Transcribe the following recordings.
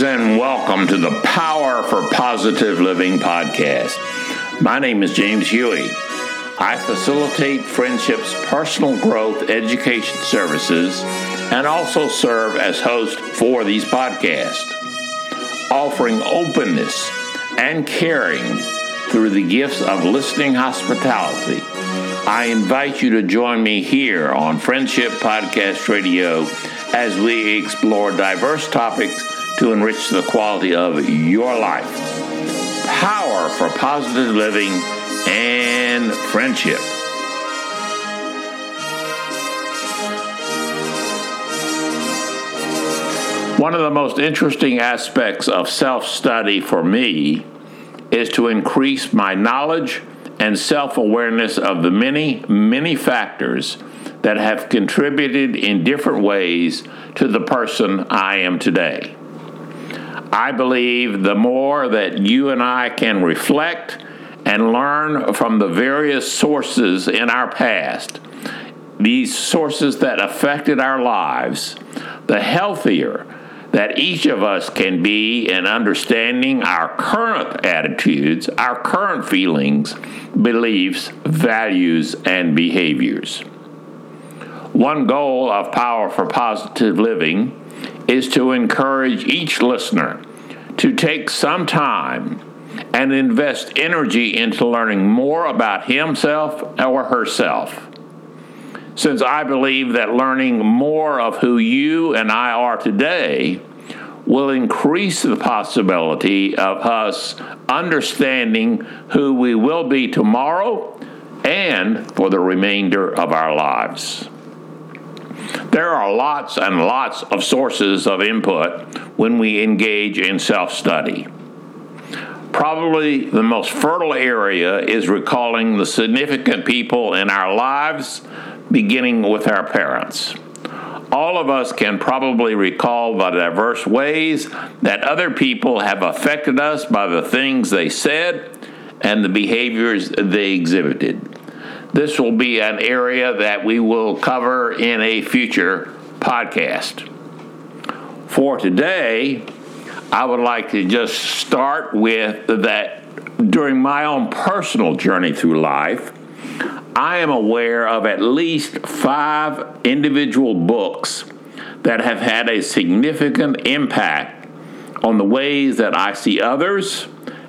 Greetings and welcome to the Power for Positive Living podcast. My name is James Huey. I facilitate Friendship's personal growth education services and also serve as host for these podcasts, offering openness and caring through the gifts of listening hospitality. I invite you to join me here on Friendship Podcast Radio as we explore diverse topics to enrich the quality of your life. Power for positive living and friendship. One of the most interesting aspects of self study for me is to increase my knowledge and self awareness of the many, many factors that have contributed in different ways to the person I am today. I believe the more that you and I can reflect and learn from the various sources in our past, these sources that affected our lives, the healthier that each of us can be in understanding our current attitudes, our current feelings, beliefs, values, and behaviors. One goal of Power for Positive Living is to encourage each listener to take some time and invest energy into learning more about himself or herself. Since I believe that learning more of who you and I are today will increase the possibility of us understanding who we will be tomorrow and for the remainder of our lives. There are lots and lots of sources of input when we engage in self study. Probably the most fertile area is recalling the significant people in our lives, beginning with our parents. All of us can probably recall the diverse ways that other people have affected us by the things they said and the behaviors they exhibited. This will be an area that we will cover in a future podcast. For today, I would like to just start with that during my own personal journey through life, I am aware of at least five individual books that have had a significant impact on the ways that I see others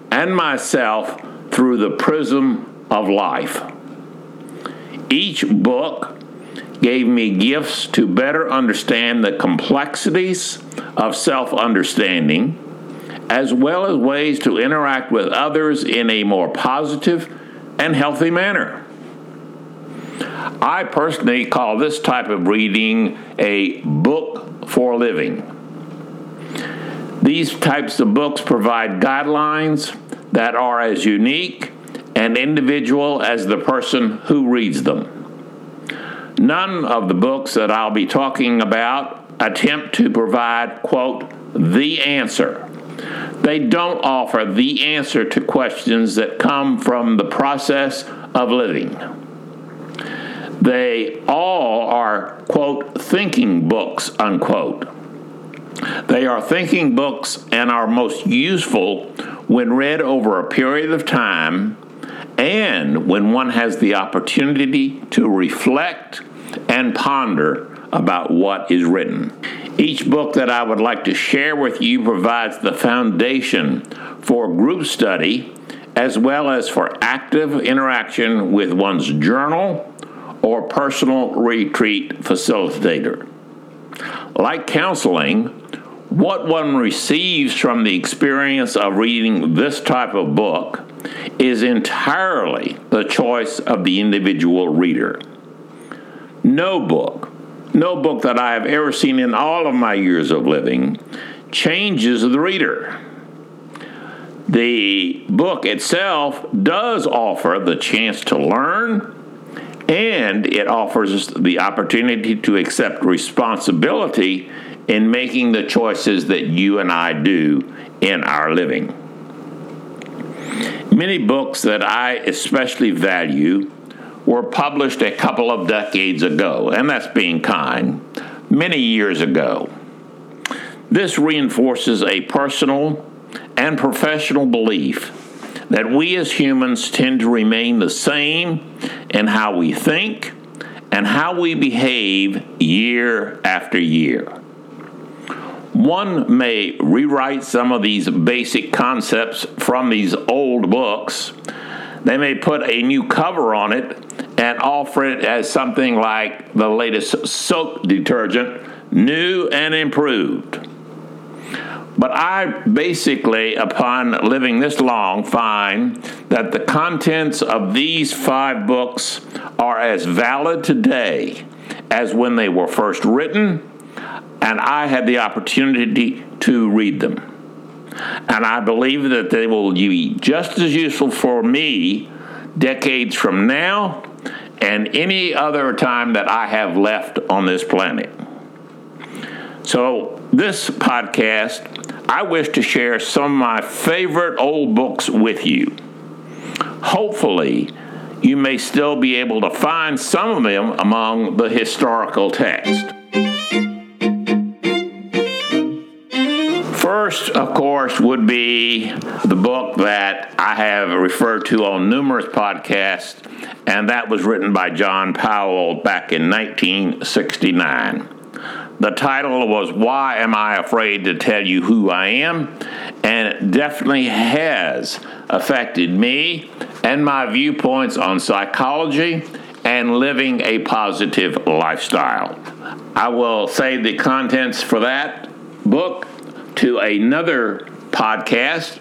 and myself through the prism of life. Each book gave me gifts to better understand the complexities of self understanding, as well as ways to interact with others in a more positive and healthy manner. I personally call this type of reading a book for living. These types of books provide guidelines that are as unique and individual as the person who reads them. None of the books that I'll be talking about attempt to provide, quote, the answer. They don't offer the answer to questions that come from the process of living. They all are, quote, thinking books, unquote. They are thinking books and are most useful when read over a period of time and when one has the opportunity to reflect and ponder about what is written. Each book that I would like to share with you provides the foundation for group study as well as for active interaction with one's journal or personal retreat facilitator. Like counseling, what one receives from the experience of reading this type of book is entirely the choice of the individual reader. No book, no book that I have ever seen in all of my years of living changes the reader. The book itself does offer the chance to learn, and it offers the opportunity to accept responsibility in making the choices that you and I do in our living. Many books that I especially value were published a couple of decades ago, and that's being kind, many years ago. This reinforces a personal and professional belief that we as humans tend to remain the same in how we think and how we behave year after year. One may rewrite some of these basic concepts from these old books. They may put a new cover on it and offer it as something like the latest soap detergent, new and improved. But I basically, upon living this long, find that the contents of these five books are as valid today as when they were first written, and I had the opportunity to read them. And I believe that they will be just as useful for me decades from now and any other time that I have left on this planet. So, this podcast, I wish to share some of my favorite old books with you. Hopefully, you may still be able to find some of them among the historical text. First, of course, would be the book that I have referred to on numerous podcasts, and that was written by John Powell back in 1969. The title was Why Am I Afraid to Tell You Who I Am? And it definitely has affected me and my viewpoints on psychology and living a positive lifestyle. I will save the contents for that book to another podcast,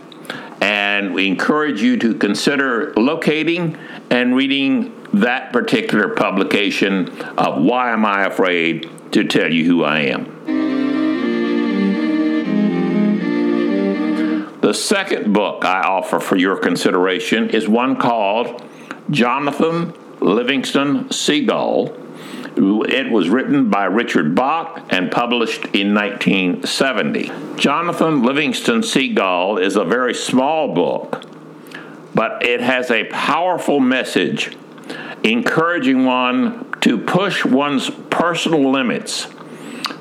and we encourage you to consider locating and reading that particular publication of Why Am I Afraid to tell you who I am. The second book I offer for your consideration is one called Jonathan Livingston Seagull. It was written by Richard Bach and published in 1970. Jonathan Livingston Seagull is a very small book, but it has a powerful message encouraging one to push one's personal limits,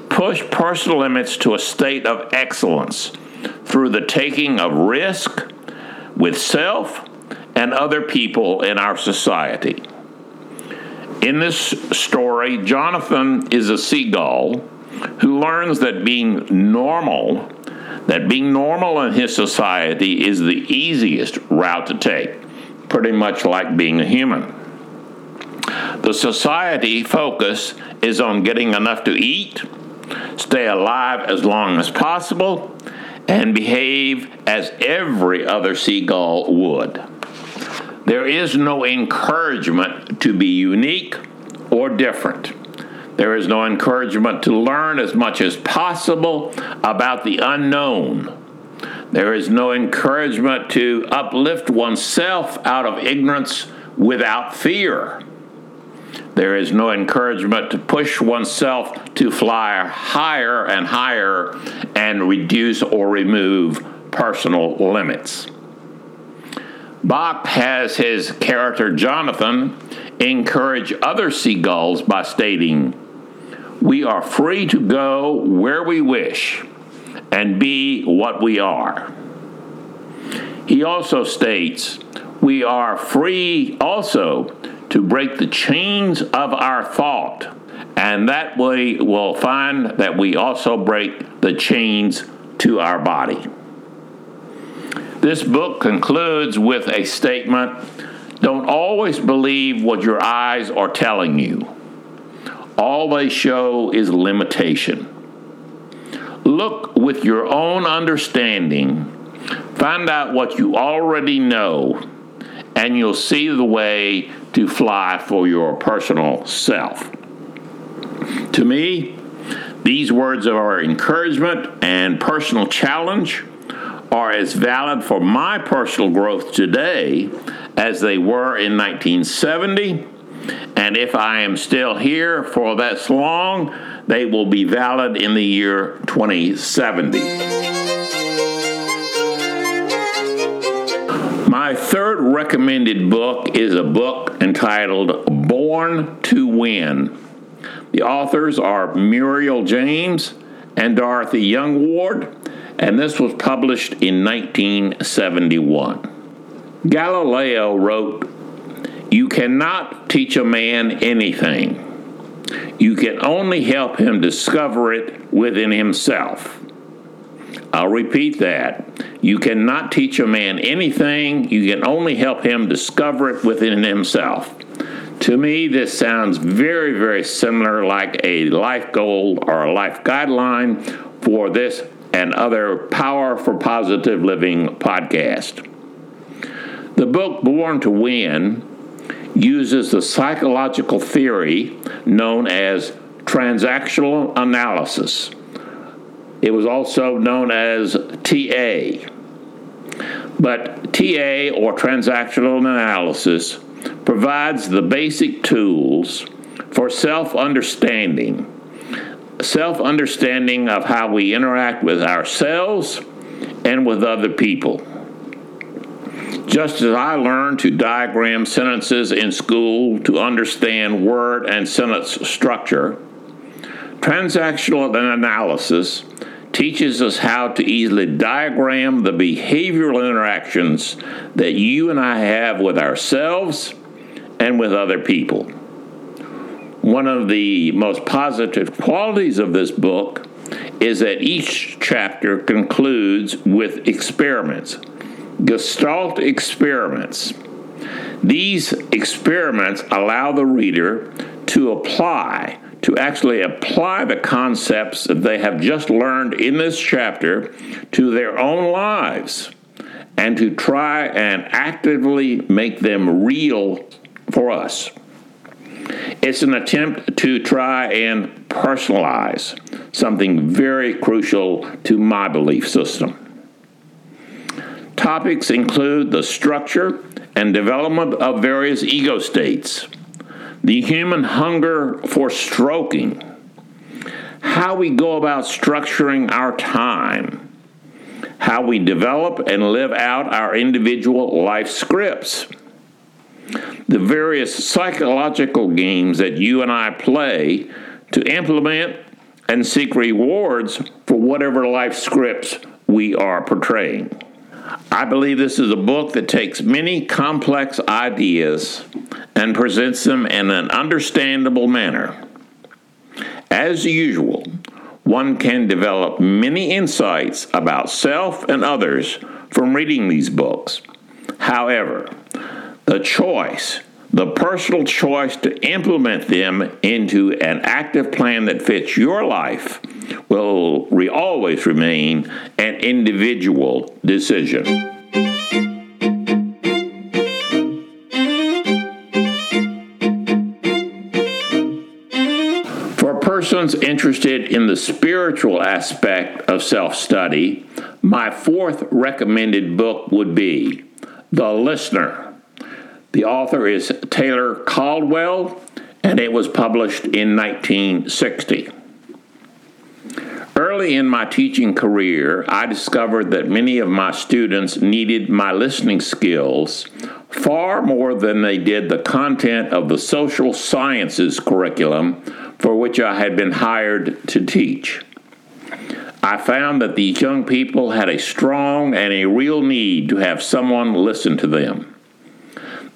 push personal limits to a state of excellence through the taking of risk with self and other people in our society. In this story, Jonathan is a seagull who learns that being normal, that being normal in his society is the easiest route to take, pretty much like being a human. The society focus is on getting enough to eat, stay alive as long as possible, and behave as every other seagull would. There is no encouragement to be unique or different. There is no encouragement to learn as much as possible about the unknown. There is no encouragement to uplift oneself out of ignorance without fear. There is no encouragement to push oneself to fly higher and higher and reduce or remove personal limits. Bach has his character Jonathan encourage other seagulls by stating, We are free to go where we wish and be what we are. He also states, We are free also to break the chains of our thought. And that way we'll find that we also break the chains to our body. This book concludes with a statement Don't always believe what your eyes are telling you, all they show is limitation. Look with your own understanding, find out what you already know, and you'll see the way to fly for your personal self. To me, these words are encouragement and personal challenge are as valid for my personal growth today as they were in 1970. And if I am still here for that long, they will be valid in the year 2070. My third recommended book is a book entitled Born to Win. The authors are Muriel James and Dorothy Jongeward, and this was published in 1971. Galileo wrote, You cannot teach a man anything. You can only help him discover it within himself. I'll repeat that. You cannot teach a man anything, you can only help him discover it within himself. To me, this sounds very, very similar like a life goal or a life guideline for this and other Power for Positive Living podcast. The book Born to Win uses the psychological theory known as transactional analysis. It was also known as TA. But TA, or transactional analysis, provides the basic tools for self understanding, self understanding of how we interact with ourselves and with other people. Just as I learned to diagram sentences in school to understand word and sentence structure, transactional analysis teaches us how to easily diagram the behavioral interactions that you and I have with ourselves and with other people. One of the most positive qualities of this book is that each chapter concludes with experiments, Gestalt experiments. These experiments allow the reader to apply, to actually apply the concepts that they have just learned in this chapter to their own lives and to try and actively make them real for us. It's an attempt to try and personalize something very crucial to my belief system. Topics include the structure and development of various ego states, the human hunger for stroking, how we go about structuring our time, how we develop and live out our individual life scripts the various psychological games that you and I play to implement and seek rewards for whatever life scripts we are portraying. I believe this is a book that takes many complex ideas and presents them in an understandable manner. As usual, one can develop many insights about self and others from reading these books. However, the choice, the personal choice to implement them into an active plan that fits your life, will re- always remain an individual decision. For persons interested in the spiritual aspect of self study, my fourth recommended book would be The Listener the author is Taylor Caldwell, and it was published in 1960. Early in my teaching career, I discovered that many of my students needed my listening skills far more than they did the content of the social sciences curriculum for which I had been hired to teach. I found that these young people had a strong and a real need to have someone listen to them.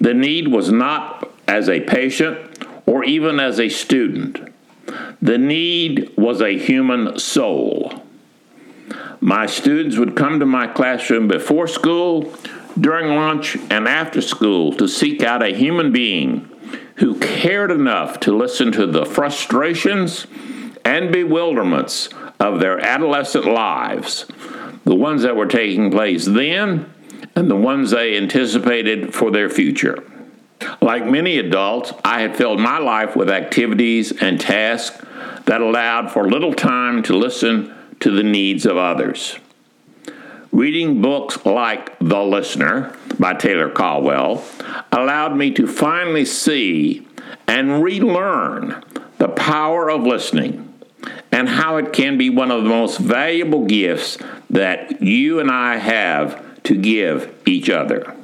The need was not as a patient or even as a student. The need was a human soul. My students would come to my classroom before school, during lunch, and after school to seek out a human being who cared enough to listen to the frustrations and bewilderments of their adolescent lives, the ones that were taking place then and the ones they anticipated for their future. Like many adults, I had filled my life with activities and tasks that allowed for little time to listen to the needs of others. Reading books like The Listener by Taylor Caldwell allowed me to finally see and relearn the power of listening and how it can be one of the most valuable gifts that you and I have to give each other.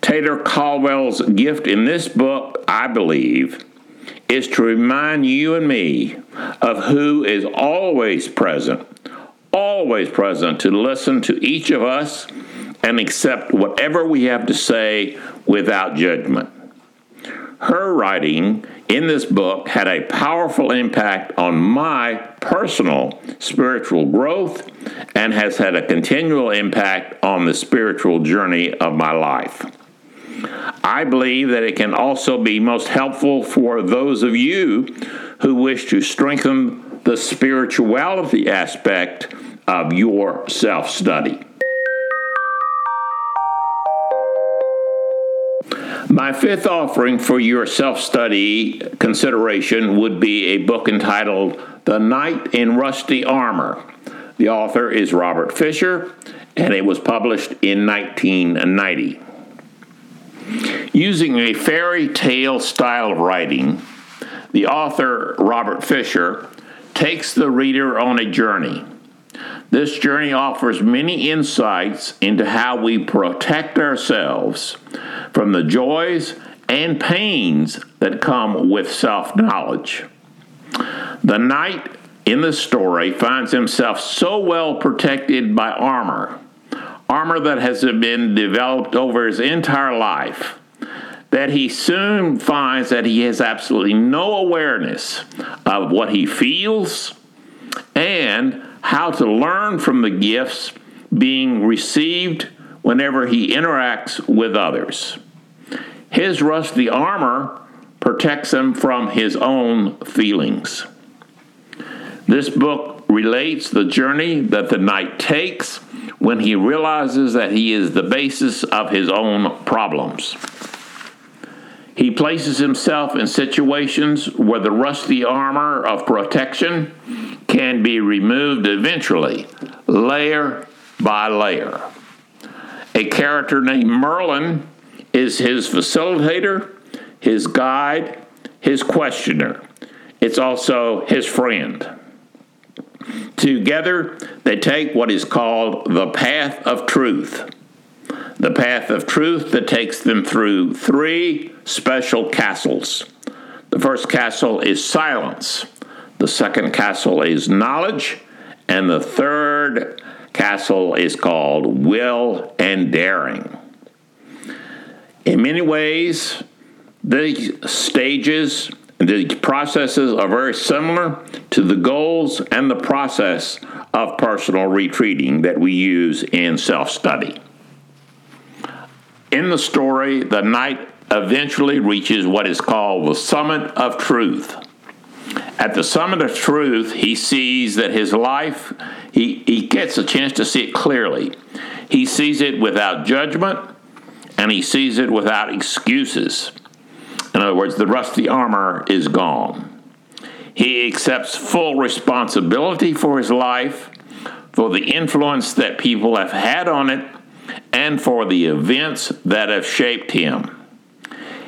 Taylor Caldwell's gift in this book, I believe, is to remind you and me of who is always present always present to listen to each of us and accept whatever we have to say without judgment. Her writing in this book had a powerful impact on my personal spiritual growth and has had a continual impact on the spiritual journey of my life. I believe that it can also be most helpful for those of you who wish to strengthen the spirituality aspect of your self study. My fifth offering for your self study consideration would be a book entitled The Knight in Rusty Armor. The author is Robert Fisher, and it was published in 1990. Using a fairy tale style of writing, the author, Robert Fisher, takes the reader on a journey. This journey offers many insights into how we protect ourselves from the joys and pains that come with self knowledge. The knight in the story finds himself so well protected by armor, armor that has been developed over his entire life, that he soon finds that he has absolutely no awareness of what he feels and how to learn from the gifts being received whenever he interacts with others. His rusty armor protects him from his own feelings. This book relates the journey that the knight takes when he realizes that he is the basis of his own problems. He places himself in situations where the rusty armor of protection can be removed eventually, layer by layer. A character named Merlin is his facilitator, his guide, his questioner. It's also his friend. Together, they take what is called the path of truth. The path of truth that takes them through three special castles. The first castle is silence, the second castle is knowledge, and the third castle is called will and daring. In many ways, these stages, the processes are very similar to the goals and the process of personal retreating that we use in self study. In the story, the knight eventually reaches what is called the summit of truth. At the summit of truth, he sees that his life, he, he gets a chance to see it clearly. He sees it without judgment and he sees it without excuses. In other words, the rusty armor is gone. He accepts full responsibility for his life, for the influence that people have had on it, and for the events that have shaped him.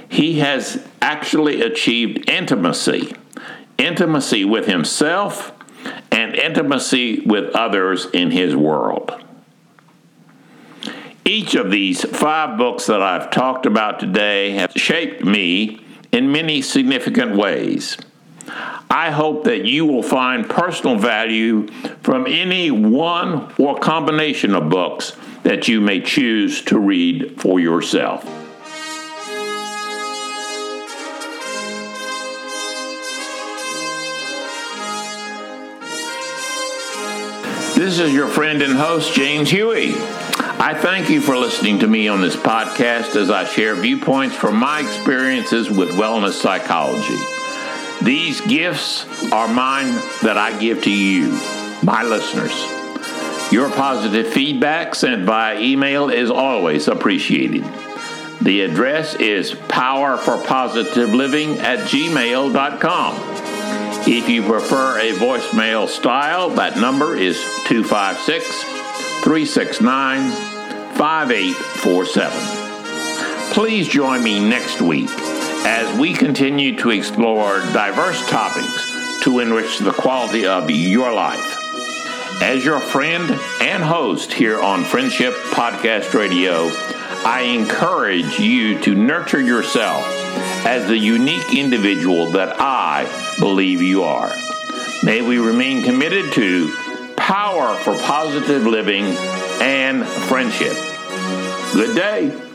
He has actually achieved intimacy intimacy with himself and intimacy with others in his world. Each of these five books that I've talked about today have shaped me in many significant ways. I hope that you will find personal value from any one or combination of books that you may choose to read for yourself. This is your friend and host, James Huey. I thank you for listening to me on this podcast as I share viewpoints from my experiences with wellness psychology. These gifts are mine that I give to you, my listeners. Your positive feedback sent via email is always appreciated. The address is powerforpositiveliving at gmail.com. If you prefer a voicemail style, that number is 256 369 5847. Please join me next week as we continue to explore diverse topics to enrich the quality of your life. As your friend and host here on Friendship Podcast Radio, I encourage you to nurture yourself as the unique individual that I believe you are. May we remain committed to power for positive living and friendship. Good day.